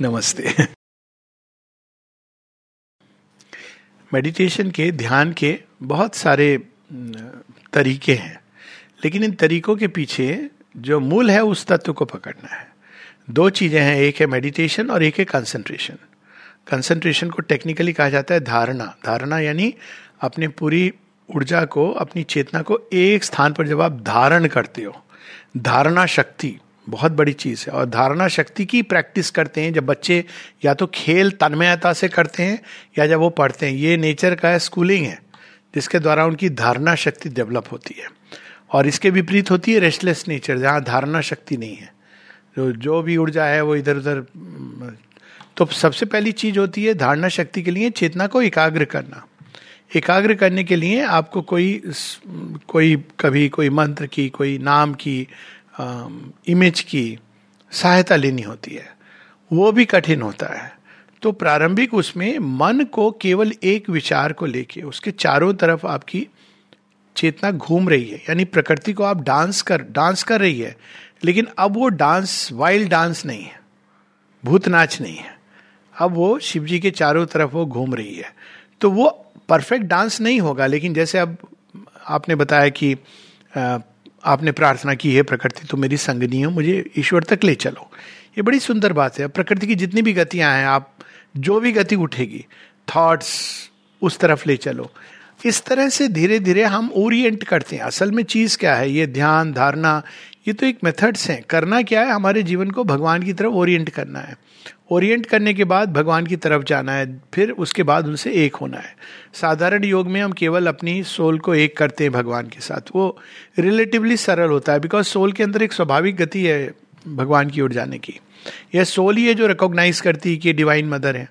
नमस्ते। मेडिटेशन के, ध्यान के बहुत सारे तरीके हैं। लेकिन इन तरीकों के पीछे जो मूल है, उस तत्व को पकड़ना है। दो चीज़ें हैं, एक है मेडिटेशन और एक है कंसंट्रेशन कंसंट्रेशन को टेक्निकली कहा जाता है धारणा। धारणा यानी अपनी पूरी ऊर्जा को, अपनी चेतना को एक स्थान पर जब आप धारण करते हो, धारणा शक्ति बहुत बड़ी चीज़ है। और धारणा शक्ति की प्रैक्टिस करते हैं, जब बच्चे या तो खेल तन्मयता से करते हैं, या जब वो पढ़ते हैं। ये नेचर का स्कूलिंग है। जिसके द्वारा उनकी धारणा शक्ति डेवलप होती है। और इसके विपरीत होती है रेस्टलेस नेचर, जहाँ धारणा शक्ति नहीं है। जो जो भी ऊर्जा है वो इधर उधर तो सबसे पहली चीज़ होती है धारणा शक्ति के लिए चेतना को एकाग्र करना। एकाग्र करने के लिए आपको कोई कोई कभी कोई मंत्र की, कोई नाम की इमेज की सहायता लेनी होती है। वो भी कठिन होता है। तो प्रारंभिक उसमें मन को केवल एक विचार को लेके, उसके चारों तरफ़ आपकी चेतना घूम रही है। यानी प्रकृति को आप डांस कर डांस कर रही है, लेकिन अब वो डांस वाइल्ड डांस नहीं है। भूत नाच नहीं है। अब वो शिव जी के चारों तरफ़ वो घूम रही है। तो वो परफेक्ट डांस नहीं होगा, लेकिन जैसे अब आपने बताया कि आपने प्रार्थना की है, प्रकृति तो मेरी संगनी हो, मुझे ईश्वर तक ले चलो। ये बड़ी सुंदर बात है। प्रकृति की जितनी भी गतियाँ हैं, आप जो भी गति उठेगी थॉट्स उस तरफ़ ले चलो। इस तरह से धीरे धीरे हम ओरिएंट करते हैं। असल में चीज़ क्या है? ये ध्यान, धारणा ये तो एक मेथड्स हैं। करना क्या है? हमारे जीवन को भगवान की तरफ़ ओरिएंट करना है। ओरिएंट करने के बाद भगवान की तरफ़ जाना है, फिर उसके बाद उनसे एक होना है। साधारण योग में हम केवल अपनी सोल को एक करते हैं भगवान के साथ। वो रिलेटिवली सरल होता है बिकॉज़ सोल के अंदर एक स्वाभाविक गति है भगवान की ओर जाने की। यह सोल ही है जो रिकॉग्नाइज करती है कि डिवाइन मदर है।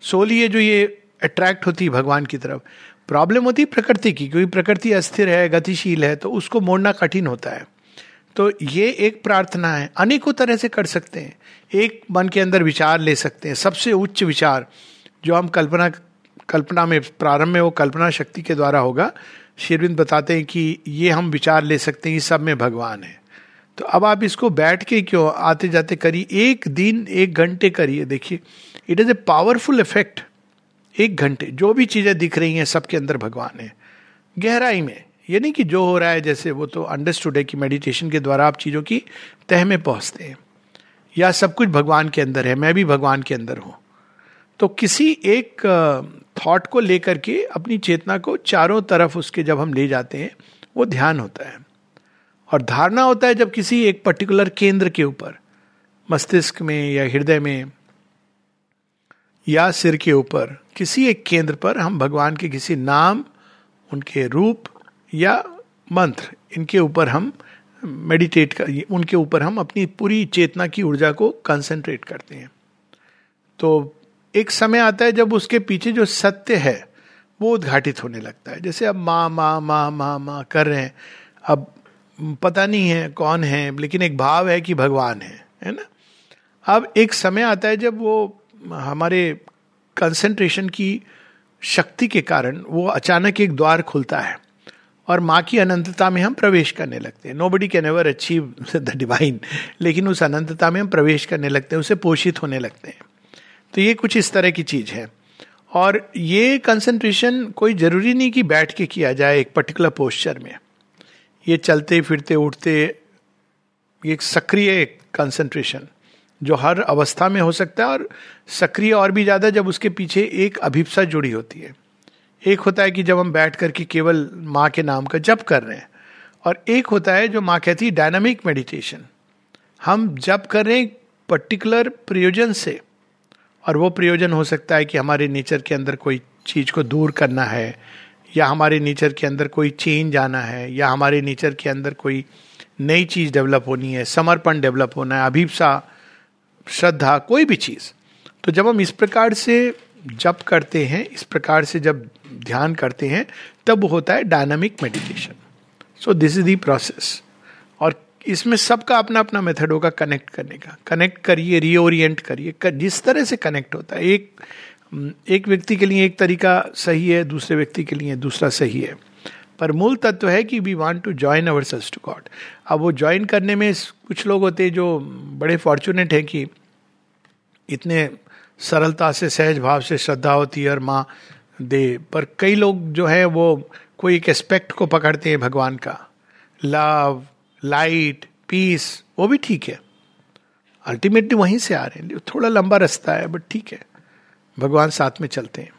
सोल ही है जो ये अट्रैक्ट होती है भगवान की तरफ़। प्रॉब्लम होती है प्रकृति की, क्योंकि प्रकृति अस्थिर है, गतिशील है तो उसको मोड़ना कठिन होता है। तो ये एक प्रार्थना है। अनेकों तरह से कर सकते हैं। एक मन के अंदर विचार ले सकते हैं। सबसे उच्च विचार जो हम कल्पना कल्पना में, प्रारंभ में वो कल्पना शक्ति के द्वारा होगा। शेरविंद बताते हैं कि ये हम विचार ले सकते हैं सब में भगवान है। तो अब आप इसको बैठ के क्यों आते जाते करिए? एक दिन, एक घंटे करिए। देखिए it is a powerful effect एक घंटे, जो भी चीज़ें दिख रही हैं, सबके अंदर भगवान है। गहराई में। ये नहीं कि जो हो रहा है, जैसे वो तो अंडरस्टूड है कि मेडिटेशन के द्वारा आप चीज़ों की तह में पहुँचते हैं, या सब कुछ भगवान के अंदर है, मैं भी भगवान के अंदर हूँ। तो किसी एक थॉट को लेकर के अपनी चेतना को चारों तरफ़ उसके जब हम ले जाते हैं, वो ध्यान होता है। और धारणा होता है जब किसी एक पर्टिकुलर केंद्र के ऊपर, मस्तिष्क में या हृदय में, या सिर के ऊपर, किसी एक केंद्र पर हम भगवान के किसी नाम, उनके रूप या मंत्र, इनके ऊपर हम मेडिटेट कर, उनके ऊपर हम अपनी पूरी चेतना की ऊर्जा को कंसंट्रेट करते हैं। तो एक समय आता है जब उसके पीछे जो सत्य है, वो उद्घाटित होने लगता है। जैसे अब माँ माँ माँ माँ माँ कर रहे हैं। अब पता नहीं है कौन है, लेकिन एक भाव है कि भगवान है है ना? अब एक समय आता है जब वो हमारे कंसंट्रेशन की शक्ति के कारण वो अचानक एक द्वार खुलता है। और माँ की अनंतता में हम प्रवेश करने लगते हैं। Nobody can ever achieve the divine लेकिन उस अनंतता में हम प्रवेश करने लगते हैं, उसे पोषित होने लगते हैं। तो ये कुछ इस तरह की चीज़ है। और ये कंसंट्रेशन कोई ज़रूरी नहीं कि बैठ के किया जाए एक पर्टिकुलर पोस्चर में। ये चलते, फिरते, उठते, ये एक सक्रिय कंसंट्रेशन जो हर अवस्था में हो सकता है और सक्रिय और भी ज़्यादा जब उसके पीछे एक अभिप्सा जुड़ी होती है। एक होता है कि जब हम बैठ करके केवल माँ के नाम का जप कर रहे हैं, और एक होता है जो माँ कहती है डायनामिक मेडिटेशन हम जप कर रहे हैं पर्टिकुलर प्रयोजन से, और वो प्रयोजन हो सकता है कि हमारे नेचर के अंदर कोई चीज़ को दूर करना है, या हमारे नेचर के अंदर कोई चेंज आना है, या हमारे नेचर के अंदर कोई नई चीज़ डेवलप होनी है, समर्पण डेवलप होना है, अभिप्सा, श्रद्धा, कोई भी चीज़। तो जब हम इस प्रकार से जप करते हैं इस प्रकार से जब ध्यान करते हैं तब होता है dynamic meditation so this is the process और इसमें सबका अपना अपना मेथड होगा कनेक्ट करने का। कनेक्ट करिए रीओरिएंट करिए। कर, जिस तरह से कनेक्ट होता है एक एक व्यक्ति के लिए एक तरीका सही है दूसरे व्यक्ति के लिए दूसरा सही है। पर मूल तत्व है कि we want to join our selves to God अब वो ज्वाइन करने में कुछ लोग होते हैं जो बड़े फॉर्चुनेट हैं कि इतने सरलता से, सहज भाव से श्रद्धा होती है और माँ दे। पर कई लोग जो है, वो कोई एक एस्पेक्ट को पकड़ते हैं भगवान का। लव लाइट पीस वो भी ठीक है। अल्टीमेटली वहीं से आ रहे हैं। थोड़ा लंबा रास्ता है बट ठीक है। भगवान साथ में चलते हैं।